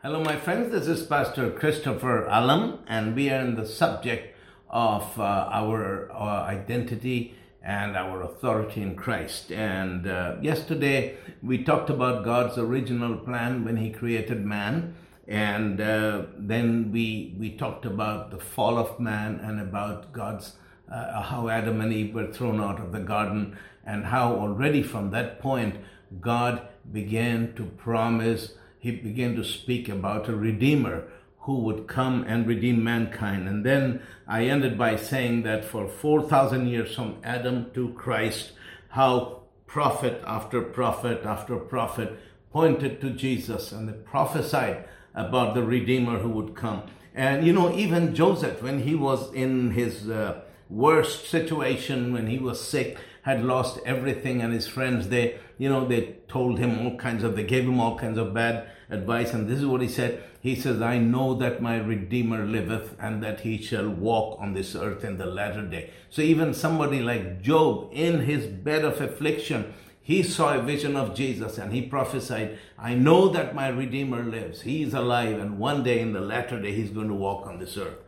Hello, my friends. This is Pastor Christopher Alam, and we are in the subject of uh, our, our identity and our authority in Christ. And uh, yesterday we talked about God's original plan when He created man, and uh, then we we talked about the fall of man and about God's uh, how Adam and Eve were thrown out of the garden, and how already from that point God began to promise he began to speak about a redeemer who would come and redeem mankind. And then I ended by saying that for 4,000 years from Adam to Christ, how prophet after prophet after prophet pointed to Jesus and they prophesied about the redeemer who would come. And you know, even Joseph, when he was in his uh, worst situation, when he was sick, had lost everything and his friends they you know they told him all kinds of they gave him all kinds of bad advice and this is what he said he says i know that my redeemer liveth and that he shall walk on this earth in the latter day so even somebody like job in his bed of affliction he saw a vision of Jesus and he prophesied, I know that my Redeemer lives. He is alive, and one day in the latter day, he's going to walk on this earth.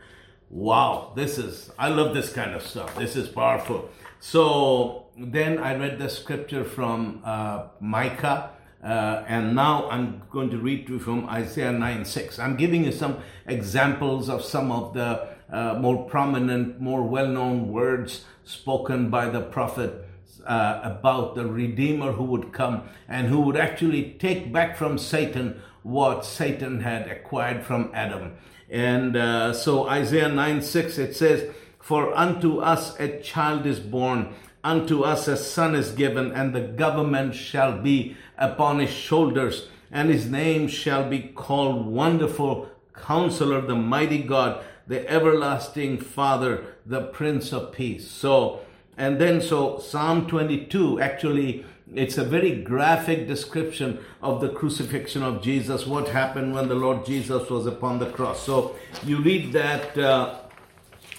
Wow, this is, I love this kind of stuff. This is powerful. So then I read the scripture from uh, Micah. Uh, and now I'm going to read to you from Isaiah 9 6. I'm giving you some examples of some of the uh, more prominent, more well known words spoken by the prophet uh, about the Redeemer who would come and who would actually take back from Satan what Satan had acquired from Adam. And uh, so Isaiah 9 6 it says, For unto us a child is born Unto us a son is given, and the government shall be upon his shoulders, and his name shall be called Wonderful Counselor, the Mighty God, the Everlasting Father, the Prince of Peace. So, and then so Psalm 22 actually it's a very graphic description of the crucifixion of Jesus, what happened when the Lord Jesus was upon the cross. So you read that, uh,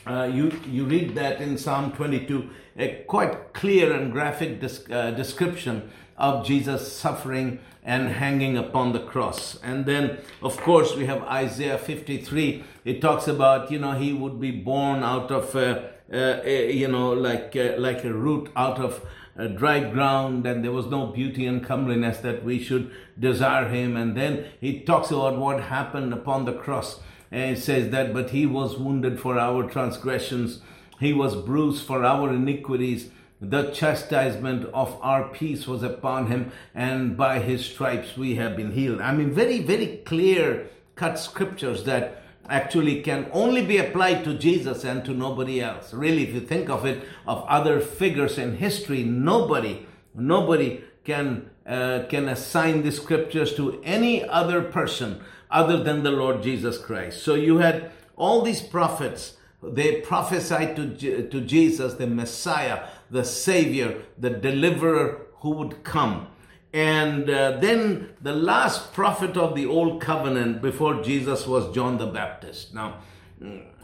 uh, you, you read that in Psalm 22 a quite clear and graphic uh, description of Jesus suffering and hanging upon the cross. And then, of course, we have Isaiah 53. It talks about, you know, he would be born out of, uh, uh, you know, like, uh, like a root out of dry ground, and there was no beauty and comeliness that we should desire him. And then he talks about what happened upon the cross. And it says that, but he was wounded for our transgressions he was bruised for our iniquities. The chastisement of our peace was upon him, and by his stripes we have been healed. I mean, very, very clear cut scriptures that actually can only be applied to Jesus and to nobody else. Really, if you think of it, of other figures in history, nobody, nobody can uh, can assign the scriptures to any other person other than the Lord Jesus Christ. So you had all these prophets they prophesied to, to Jesus, the Messiah, the Savior, the deliverer who would come. And uh, then the last prophet of the Old Covenant before Jesus was John the Baptist. Now,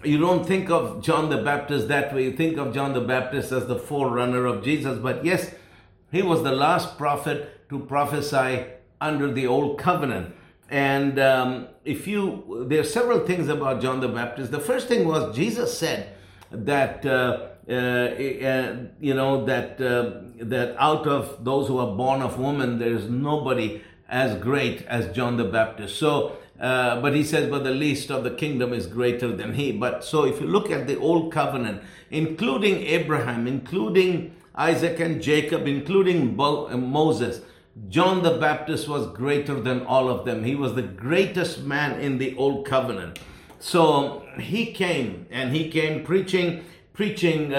you don't think of John the Baptist that way. You think of John the Baptist as the forerunner of Jesus. But yes, he was the last prophet to prophesy under the Old Covenant. And um, if you, there are several things about John the Baptist. The first thing was Jesus said that uh, uh, uh, you know that uh, that out of those who are born of woman, there is nobody as great as John the Baptist. So. Uh, but he says, but the least of the kingdom is greater than he. But so if you look at the old covenant, including Abraham, including Isaac and Jacob, including Moses, John the Baptist was greater than all of them. He was the greatest man in the old covenant. So he came and he came preaching, preaching uh,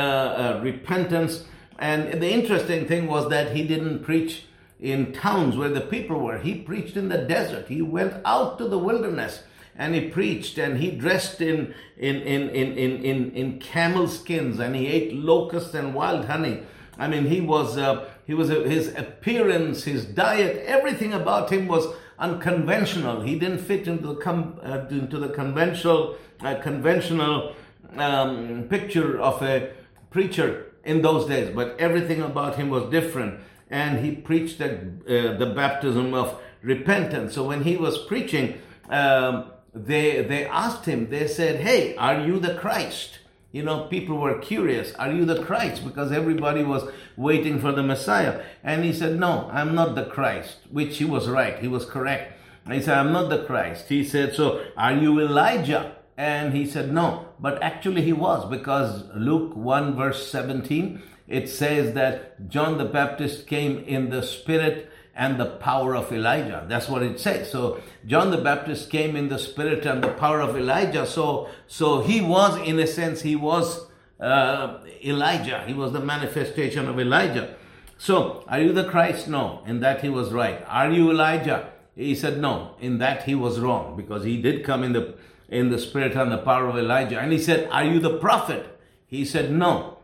uh, repentance. And the interesting thing was that he didn't preach in towns where the people were. He preached in the desert. He went out to the wilderness and he preached and he dressed in in in in in in, in camel skins and he ate locusts and wild honey. I mean, he was uh, he was his appearance, his diet, everything about him was unconventional. He didn't fit into the com, uh, into the conventional uh, conventional um, picture of a preacher in those days. But everything about him was different, and he preached that, uh, the baptism of repentance. So when he was preaching, um, they, they asked him, they said, Hey, are you the Christ? You know, people were curious, Are you the Christ? Because everybody was waiting for the Messiah. And he said, No, I'm not the Christ, which he was right. He was correct. He said, I'm not the Christ. He said, So are you Elijah? And he said, No. But actually, he was because Luke 1 verse 17, it says that John the Baptist came in the spirit and the power of Elijah. That's what it says. So John the Baptist came in the spirit and the power of Elijah. So, so he was, in a sense, he was uh, Elijah. He was the manifestation of Elijah. So, are you the Christ? No. In that he was right. Are you Elijah? He said no. In that he was wrong because he did come in the in the spirit and the power of Elijah. And he said, Are you the prophet? He said no.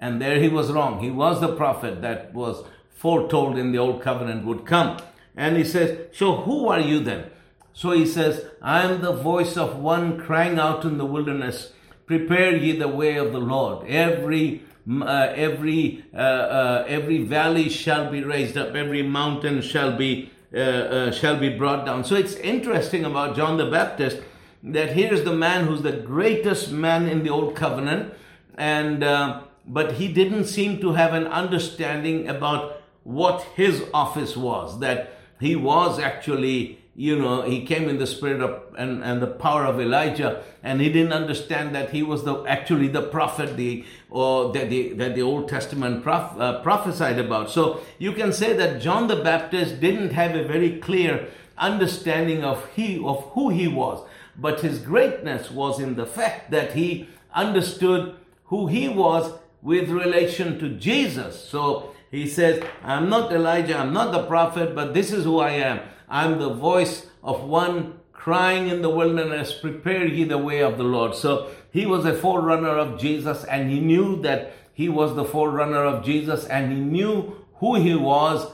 And there he was wrong. He was the prophet that was foretold in the old covenant would come. And he says, So who are you then? So he says, I am the voice of one crying out in the wilderness, prepare ye the way of the Lord. Every uh, every uh, uh, every valley shall be raised up, every mountain shall be uh, uh, shall be brought down. So it's interesting about John the Baptist that here's the man who's the greatest man in the old covenant, and uh, but he didn't seem to have an understanding about what his office was, that he was actually, you know, he came in the spirit of and, and the power of Elijah, and he didn't understand that he was the actually the prophet, the or that the that the Old Testament prof, uh, prophesied about. So you can say that John the Baptist didn't have a very clear understanding of he of who he was, but his greatness was in the fact that he understood who he was with relation to Jesus. So he says, I'm not Elijah, I'm not the prophet, but this is who I am. I'm the voice of one crying in the wilderness, prepare ye the way of the Lord. So he was a forerunner of Jesus and he knew that he was the forerunner of Jesus and he knew who he was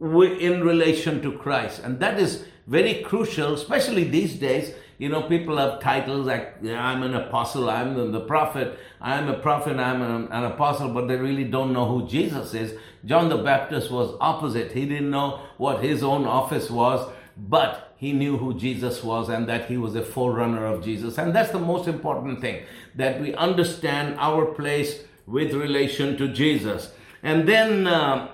in relation to Christ. And that is very crucial, especially these days you know, people have titles like I'm an apostle, I'm the, prophet, I'm a prophet, I'm an, an, apostle, but they really don't know who Jesus is. John the Baptist was opposite. He didn't know what his own office was, but he knew who Jesus was and that he was a forerunner of Jesus. And that's the most important thing that we understand our place with relation to Jesus. And then uh,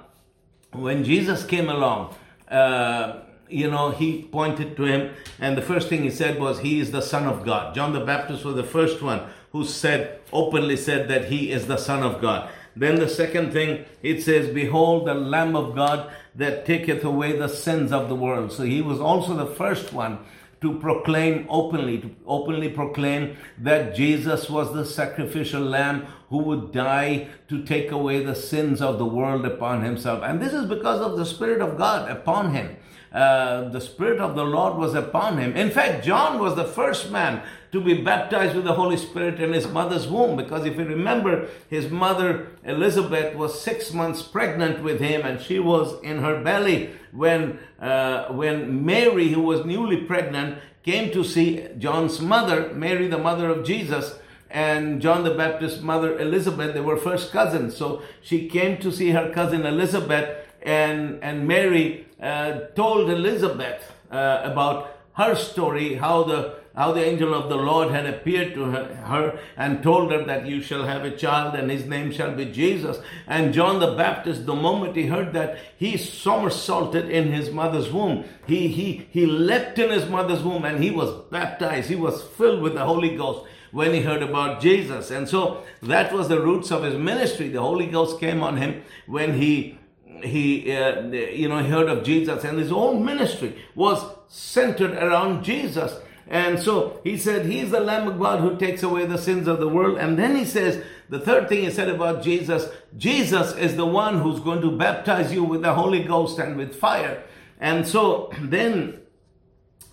when Jesus came along, uh, you know, he pointed to him, and the first thing he said was, He is the Son of God. John the Baptist was the first one who said, openly said that he is the Son of God. Then the second thing, it says, Behold the Lamb of God that taketh away the sins of the world. So he was also the first one to proclaim openly, to openly proclaim that Jesus was the sacrificial lamb who would die to take away the sins of the world upon himself. And this is because of the Spirit of God upon him. Uh, the Spirit of the Lord was upon him. In fact, John was the first man to be baptized with the Holy Spirit in his mother's womb because if you remember, his mother Elizabeth was six months pregnant with him and she was in her belly when, uh, when Mary, who was newly pregnant, came to see John's mother, Mary, the mother of Jesus and John the Baptist's mother Elizabeth, they were first cousins. So she came to see her cousin Elizabeth, and, and Mary uh, told Elizabeth uh, about her story, how the how the angel of the Lord had appeared to her, her, and told her that you shall have a child and his name shall be Jesus. And John the Baptist, the moment he heard that, he somersaulted in his mother's womb. He, he, he leapt in his mother's womb and he was baptized. He was filled with the Holy Ghost when he heard about Jesus. And so that was the roots of his ministry. The Holy Ghost came on him when he he uh, you know heard of Jesus and his whole ministry was centered around Jesus. And so he said, He's the Lamb of God who takes away the sins of the world. And then he says, the third thing he said about Jesus, Jesus is the one who's going to baptize you with the Holy Ghost and with fire. And so then,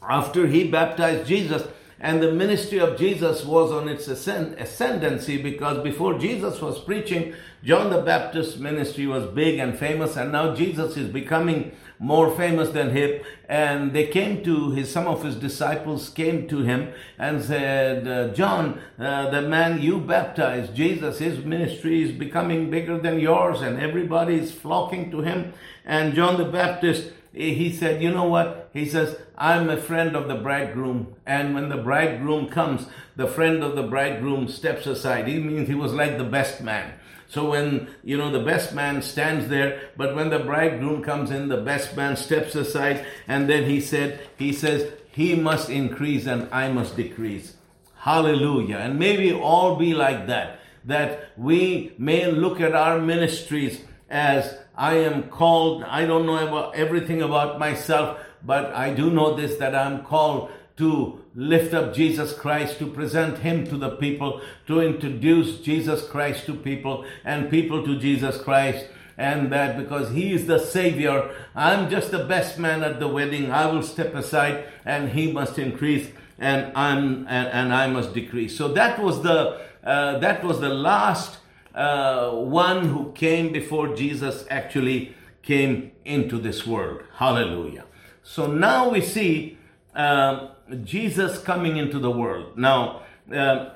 after he baptized Jesus, and the ministry of Jesus was on its ascendancy because before Jesus was preaching, John the Baptist's ministry was big and famous, and now Jesus is becoming more famous than him. And they came to his, some of his disciples came to him and said, uh, John, uh, the man you baptized, Jesus, his ministry is becoming bigger than yours, and everybody is flocking to him. And John the Baptist he said, You know what? He says, I'm a friend of the bridegroom. And when the bridegroom comes, the friend of the bridegroom steps aside. He means he was like the best man. So when, you know, the best man stands there, but when the bridegroom comes in, the best man steps aside. And then he said, he says, he must increase and I must decrease. Hallelujah. And maybe all be like that, that we may look at our ministries as I am called. I don't know about everything about myself, but I do know this that I'm called to lift up Jesus Christ, to present Him to the people, to introduce Jesus Christ to people and people to Jesus Christ. And that because He is the Savior, I'm just the best man at the wedding. I will step aside and He must increase and I'm and, and I must decrease. So that was the uh, that was the last uh, one who came before Jesus actually came into this world. Hallelujah. So now we see uh, Jesus coming into the world. Now, uh,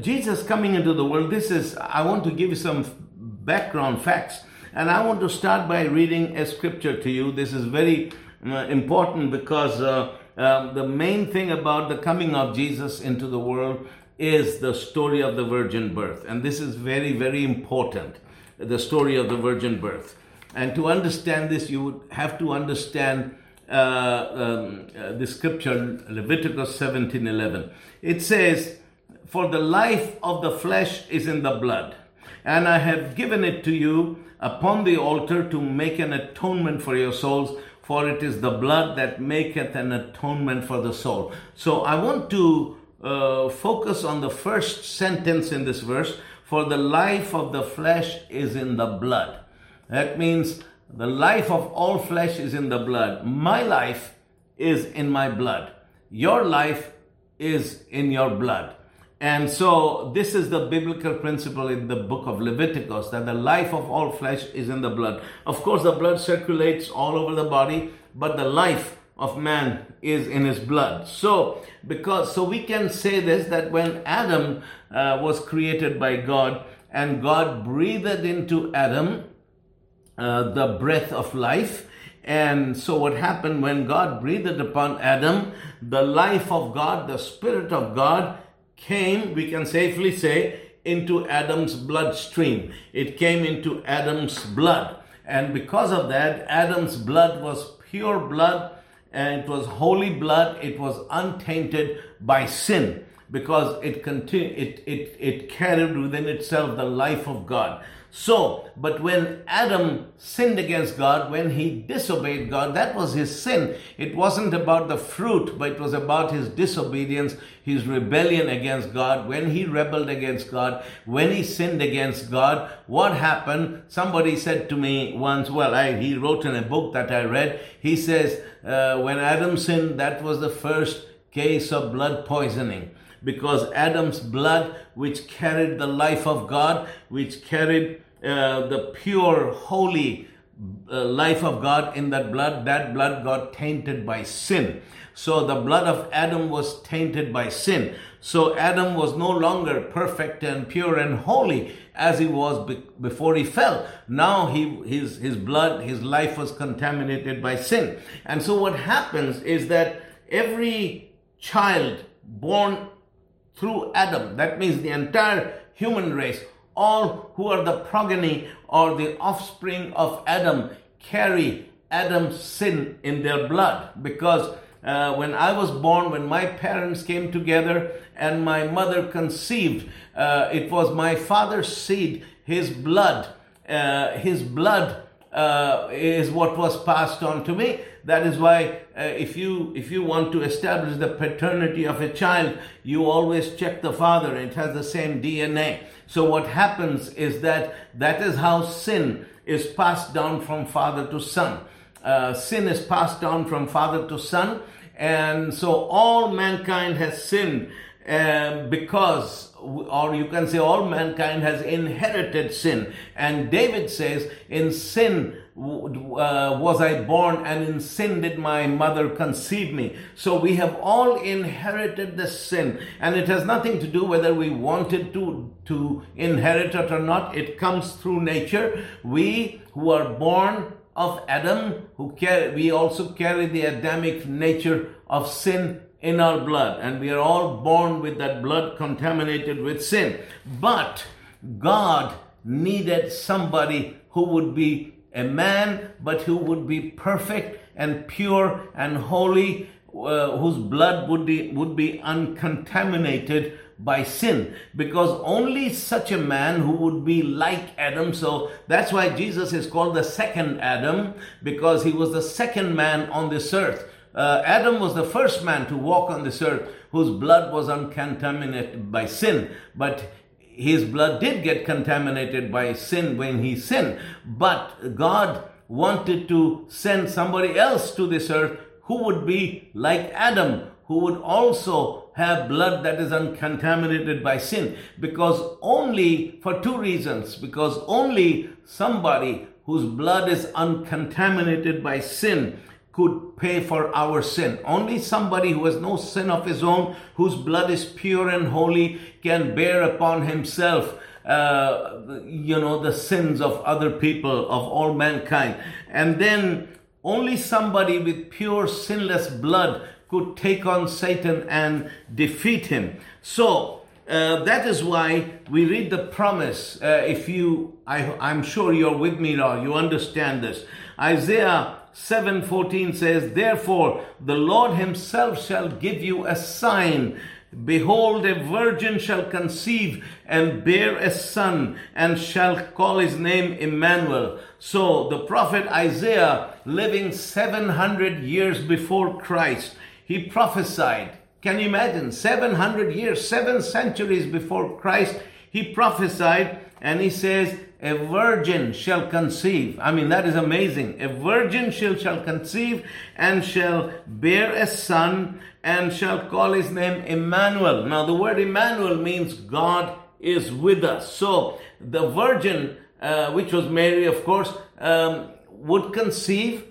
Jesus coming into the world, this is, I want to give you some background facts. And I want to start by reading a scripture to you. This is very uh, important because uh, uh, the main thing about the coming of Jesus into the world is the story of the virgin birth. And this is very, very important the story of the virgin birth. And to understand this, you would have to understand uh, um, uh, the scripture, Leviticus 17:11. It says, "For the life of the flesh is in the blood, and I have given it to you upon the altar to make an atonement for your souls." For it is the blood that maketh an atonement for the soul. So I want to uh, focus on the first sentence in this verse. For the life of the flesh is in the blood. That means the life of all flesh is in the blood. My life is in my blood. Your life is in your blood. And so this is the biblical principle in the book of Leviticus that the life of all flesh is in the blood. Of course, the blood circulates all over the body, but the life of man is in his blood. So, because so we can say this that when Adam uh, was created by God and God breathed into Adam uh, the breath of life. And so, what happened when God breathed upon Adam, the life of God, the Spirit of God came, we can safely say, into Adam's bloodstream. It came into Adam's blood. And because of that, Adam's blood was pure blood and it was holy blood. It was untainted by sin because it, continu- it, it, it carried within itself the life of God. So, but when Adam sinned against God, when he disobeyed God, that was his sin. It wasn't about the fruit, but it was about his disobedience, his rebellion against God. When he rebelled against God, when he sinned against God, what happened? Somebody said to me once, well, I, he wrote in a book that I read, he says, uh, when Adam sinned, that was the first case of blood poisoning because Adam's blood, which carried the life of God, which carried uh, the pure, holy uh, life of God in that blood, that blood got tainted by sin. So the blood of Adam was tainted by sin. So Adam was no longer perfect and pure and holy as he was be- before he fell. Now he, his, his blood, his life was contaminated by sin. And so what happens is that every child born through Adam, that means the entire human race, all who are the progeny or the offspring of Adam carry Adam's sin in their blood because uh, when I was born, when my parents came together and my mother conceived, uh, it was my father's seed, his blood, uh, his blood uh, is what was passed on to me. That is why, uh, if you if you want to establish the paternity of a child, you always check the father. It has the same DNA. So what happens is that that is how sin is passed down from father to son. Uh, sin is passed down from father to son, and so all mankind has sinned uh, because or you can say all mankind has inherited sin. And David says, in sin uh, was I born, and in sin did my mother conceive me. So we have all inherited the sin, and it has nothing to do whether we wanted to, to inherit it or not. It comes through nature. We who are born of Adam, who carry, we also carry the Adamic nature of sin in our blood, and we are all born with that blood contaminated with sin. But God needed somebody who would be a man, but who would be perfect and pure and holy, uh, whose blood would be, would be uncontaminated by sin because only such a man who would be like Adam. So that's why Jesus is called the second Adam because he was the second man on this earth. Uh, Adam was the first man to walk on this earth whose blood was uncontaminated by sin, but his blood did get contaminated by sin when he sinned. But God wanted to send somebody else to this earth who would be like Adam, who would also have blood that is uncontaminated by sin. Because only, for two reasons, because only somebody whose blood is uncontaminated by sin could pay for our sin. Only somebody who has no sin of his own, whose blood is pure and holy, can bear upon himself. Uh, you know, the sins of other people, of all mankind. And then only somebody with pure, sinless blood could take on Satan and defeat him. So, uh, that is why we read the promise. Uh, if you, I, I'm sure you're with me now, you understand this. Isaiah 7:14 says, Therefore the Lord himself shall give you a sign. Behold, a virgin shall conceive and bear a son, and shall call his name Emmanuel. So the prophet Isaiah, living 700 years before Christ, he prophesied. Can you imagine? 700 years, seven centuries before Christ, he prophesied and he says, a virgin shall conceive. I mean, that is amazing. A virgin shall, shall conceive and shall bear a son and shall call his name Emmanuel. Now, the word Emmanuel means God is with us. So, the virgin, uh, which was Mary, of course, um, would conceive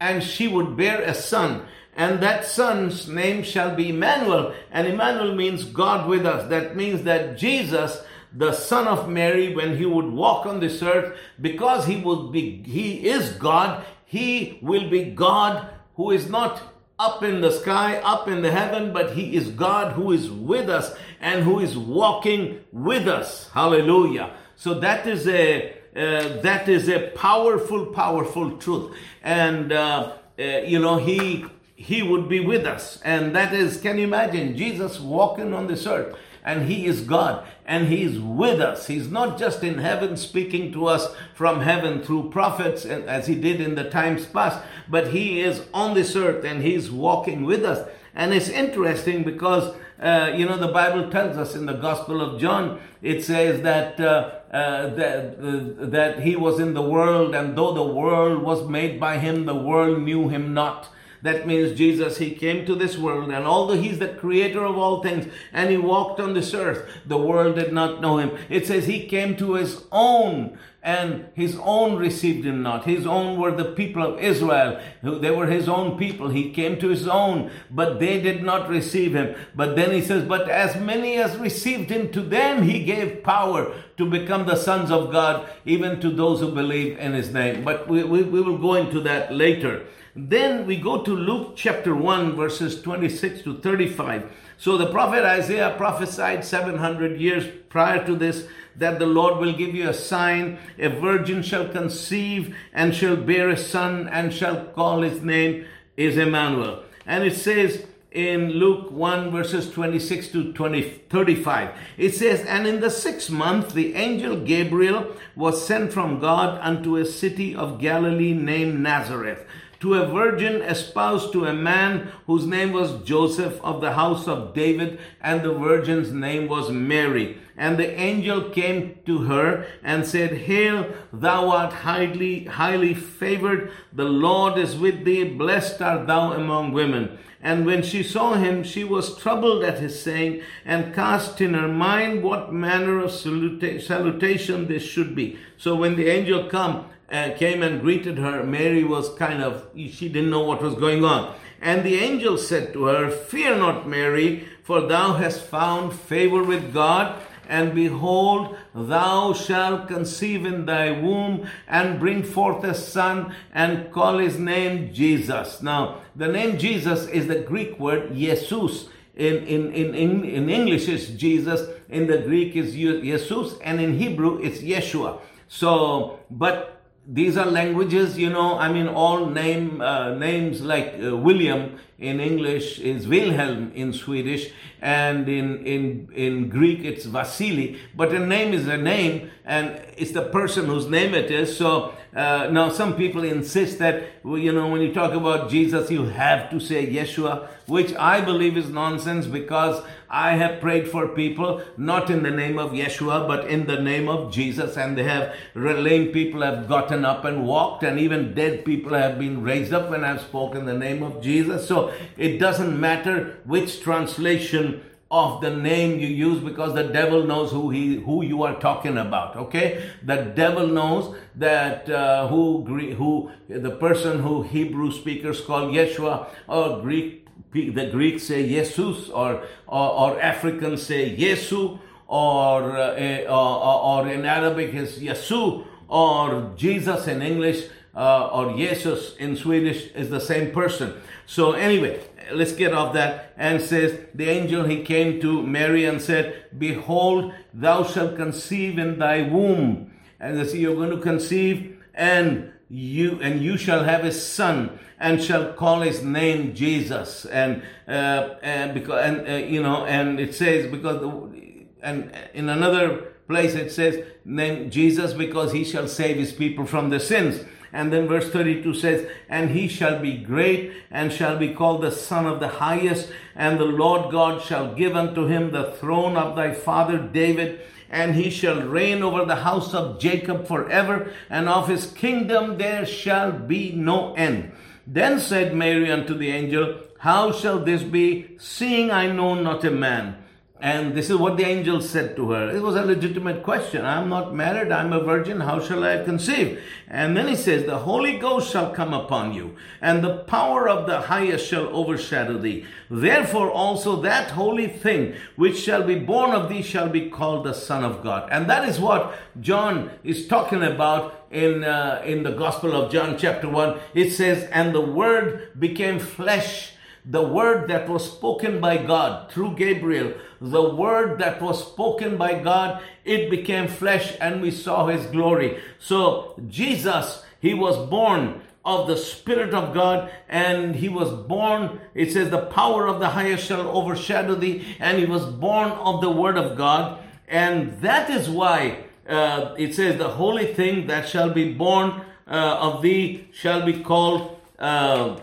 and she would bear a son. And that son's name shall be Emmanuel. And Emmanuel means God with us. That means that Jesus the son of Mary, when he would walk on this earth, because he would be, he is God, he will be God who is not up in the sky, up in the heaven, but he is God who is with us and who is walking with us. Hallelujah. So that is a, uh, that is a powerful, powerful truth. And, uh, uh, you know, he, he would be with us. And that is, can you imagine Jesus walking on this earth? And He is God and He is with us. He's not just in heaven speaking to us from heaven through prophets as He did in the times past, but He is on this earth and He's walking with us. And it's interesting because, uh, you know, the Bible tells us in the Gospel of John, it says that, uh, uh, that, uh, that He was in the world and though the world was made by Him, the world knew Him not. That means Jesus, He came to this world, and although He's the creator of all things, and He walked on this earth, the world did not know Him. It says He came to His own, and His own received Him not. His own were the people of Israel. They were His own people. He came to His own, but they did not receive Him. But then He says, But as many as received Him, to them He gave power to become the sons of God, even to those who believe in His name. But we, we, we will go into that later. Then we go to Luke chapter 1, verses 26 to 35. So the prophet Isaiah prophesied 700 years prior to this that the Lord will give you a sign. A virgin shall conceive and shall bear a son and shall call his name is Emmanuel. And it says, in Luke 1 verses 26 to 20, 35. It says, And in the sixth month the angel Gabriel was sent from God unto a city of Galilee named Nazareth to a virgin espoused to a man whose name was Joseph of the house of David, and the virgin's name was Mary. And the angel came to her and said, Hail, thou art highly, highly favored. The Lord is with thee. Blessed art thou among women. And when she saw him, she was troubled at his saying, and cast in her mind what manner of salutation this should be. So when the angel come, uh, came and greeted her, Mary was kind of, she didn't know what was going on. And the angel said to her, Fear not, Mary, for thou hast found favor with God. And behold, thou shalt conceive in thy womb and bring forth a son and call his name Jesus. Now, the name Jesus is the Greek word Jesus. In, in, in, in, in English, it's Jesus. In the Greek, it's Jesus. And in Hebrew, it's Yeshua. So, but these are languages, you know, I mean, all name uh, names like uh, William in English is Wilhelm in Swedish, and in, in, in Greek it's Vasily. But a name is a name, and it's the person whose name it is. So uh, now some people insist that, you know, when you talk about Jesus, you have to say Yeshua, which I believe is nonsense because I have prayed for people, not in the name of Yeshua, but in the name of Jesus, and they have, lame people have gotten up and walked, and even dead people have been raised up when I've spoken the name of Jesus. So it doesn't matter which translation of the name you use because the devil knows who he who you are talking about okay the devil knows that uh, who who the person who hebrew speakers call yeshua or greek the greeks say jesus or or, or africans say yesu or, uh, or, or in arabic is yesu or jesus in english uh, or jesus in swedish is the same person so anyway, let's get off that and says the angel he came to Mary and said, Behold, thou shalt conceive in thy womb. And they say you're going to conceive and you and you shall have a son and shall call his name Jesus. And uh, and because and uh, you know and it says because the, and in another place it says name Jesus because he shall save his people from their sins. And then verse 32 says, And he shall be great and shall be called the Son of the Highest, and the Lord God shall give unto him the throne of thy father David, and he shall reign over the house of Jacob forever, and of his kingdom there shall be no end. Then said Mary unto the angel, How shall this be, seeing I know not a man? And this is what the angel said to her. It was a legitimate question. I'm not married. I'm a virgin. How shall I conceive? And then he says, The Holy Ghost shall come upon you, and the power of the highest shall overshadow thee. Therefore also that holy thing which shall be born of thee shall be called the Son of God. And that is what John is talking about in, uh, in the Gospel of John, chapter 1. It says, And the Word became flesh the word that was spoken by God through Gabriel, the word that was spoken by God, it became flesh and we saw his glory. So Jesus, he was born of the Spirit of God, and he was born, it says, the power of the highest shall overshadow thee, and he was born of the Word of God. And that is why uh, it says, the holy thing that shall be born uh, of thee shall be called uh,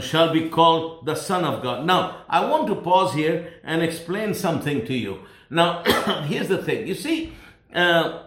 shall be called the Son of God. Now, I want to pause here and explain something to you. Now, here's the thing. You see, uh,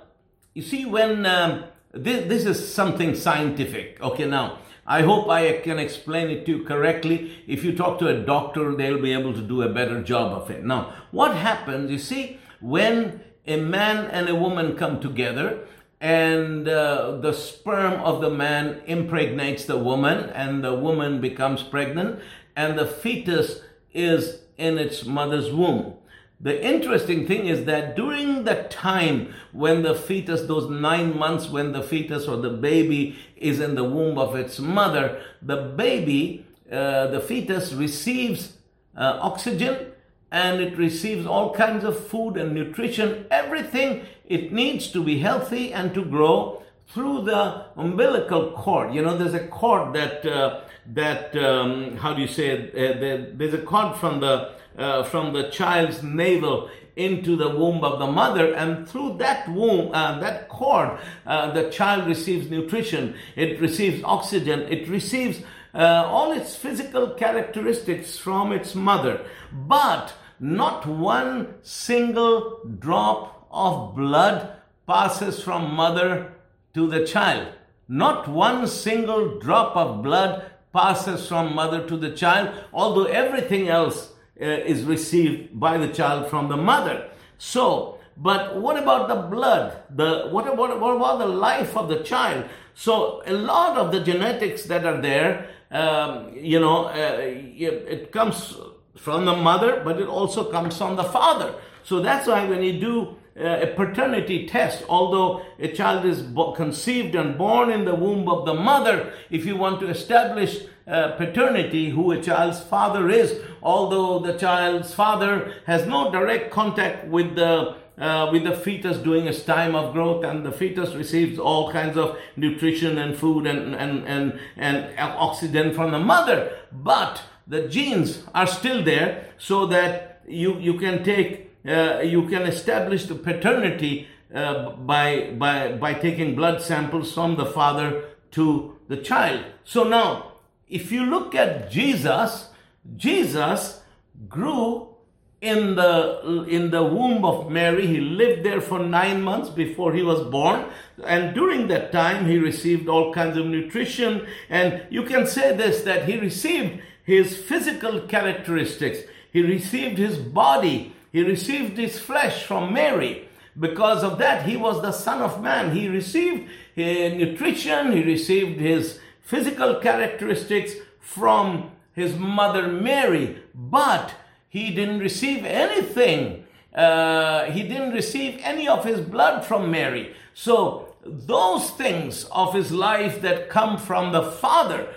you see, when um, this, this is something scientific. Okay, now I hope I can explain it to you correctly. If you talk to a doctor, they'll be able to do a better job of it. Now, what happens? You see, when a man and a woman come together, and uh, the sperm of the man impregnates the woman, and the woman becomes pregnant, and the fetus is in its mother's womb. The interesting thing is that during the time when the fetus, those nine months when the fetus or the baby is in the womb of its mother, the baby, uh, the fetus receives uh, oxygen and it receives all kinds of food and nutrition, everything it needs to be healthy and to grow through the umbilical cord. You know, there's a cord that uh, that um, how do you say it? Uh, there's a cord from the uh, from the child's navel into the womb of the mother, and through that womb, uh, that cord, uh, the child receives nutrition. It receives oxygen. It receives uh, all its physical characteristics from its mother, but not one single drop of blood passes from mother to the child. Not one single drop of blood passes from mother to the child, although everything else uh, is received by the child from the mother. So, but what about the blood? The what about what about the life of the child? So a lot of the genetics that are there, um, you know, uh, it comes from the mother, but it also comes from the father. So that's why when you do a paternity test, although a child is conceived and born in the womb of the mother, if you want to establish uh, paternity, who a child's father is, although the child's father has no direct contact with the uh, with the fetus during its time of growth, and the fetus receives all kinds of nutrition and food and and and, and oxygen from the mother, but the genes are still there, so that you you can take uh, you can establish the paternity uh, by, by, by taking blood samples from the father to the child. So now, if you look at Jesus, Jesus grew in the in the womb of Mary. He lived there for nine months before he was born, and during that time he received all kinds of nutrition. And you can say this that he received his physical characteristics. He received his body he received his flesh from Mary. Because of that, he was the Son of Man. He received his nutrition, he received his physical characteristics from his mother Mary, but he didn't receive anything. Uh, he didn't receive any of his blood from Mary. So, those things of his life that come from the Father,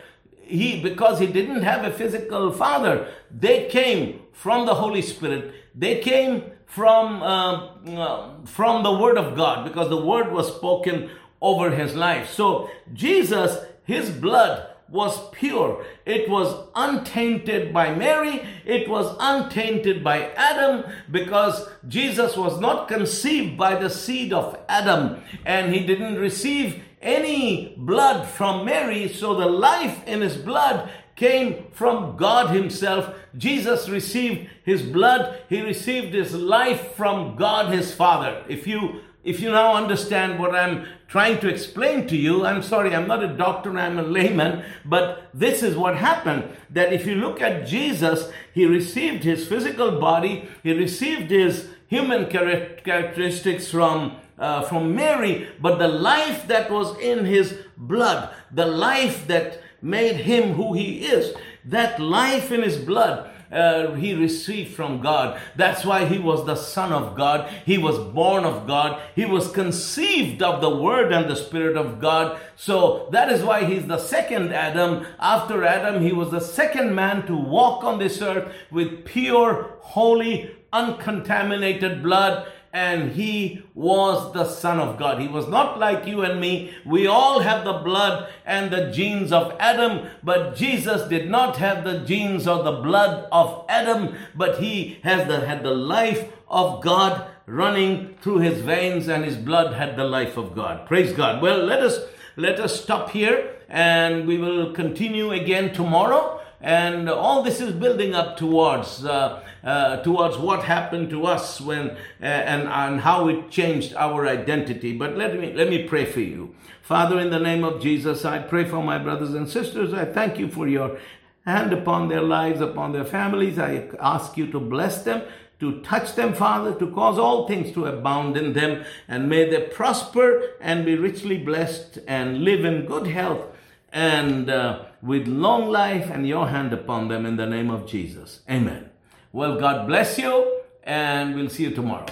he because he didn't have a physical father they came from the holy spirit they came from uh, uh, from the word of god because the word was spoken over his life. So jesus his blood was pure. It was untainted by mary. It was untainted by adam because jesus was not conceived by the seed of adam and he didn't receive any blood from Mary, so the life in his blood came from God Himself. Jesus received His blood, He received His life from God His Father. If you if you now understand what I'm trying to explain to you, I'm sorry, I'm not a doctor, I'm a layman, but this is what happened. That if you look at Jesus, He received His physical body, He received His human characteristics from uh, from Mary, but the life that was in his blood, the life that made him who he is, that life in his blood, uh, he received from God. That's why he was the Son of God. He was born of God. He was conceived of the Word and the Spirit of God. So that is why he's the second Adam. After Adam, he was the second man to walk on this earth with pure, holy, uncontaminated blood and he was the Son of God. He was not like you and me. We all have the blood and the genes of Adam, but Jesus did not have the genes or the blood of Adam, but he has the, had the life of God running through his veins, and his blood had the life of God. Praise God. Well, let us let us stop here, and we will continue again tomorrow. And all this is building up towards uh, uh, towards what happened to us when uh, and and how it changed our identity. But let me let me pray for you, Father, in the name of Jesus. I pray for my brothers and sisters. I thank you for your hand upon their lives, upon their families. I ask you to bless them to touch them, Father, to cause all things to abound in them, and may they prosper and be richly blessed and live in good health and uh, with long life and your hand upon them in the name of Jesus. Amen. Well, God bless you, and we'll see you tomorrow.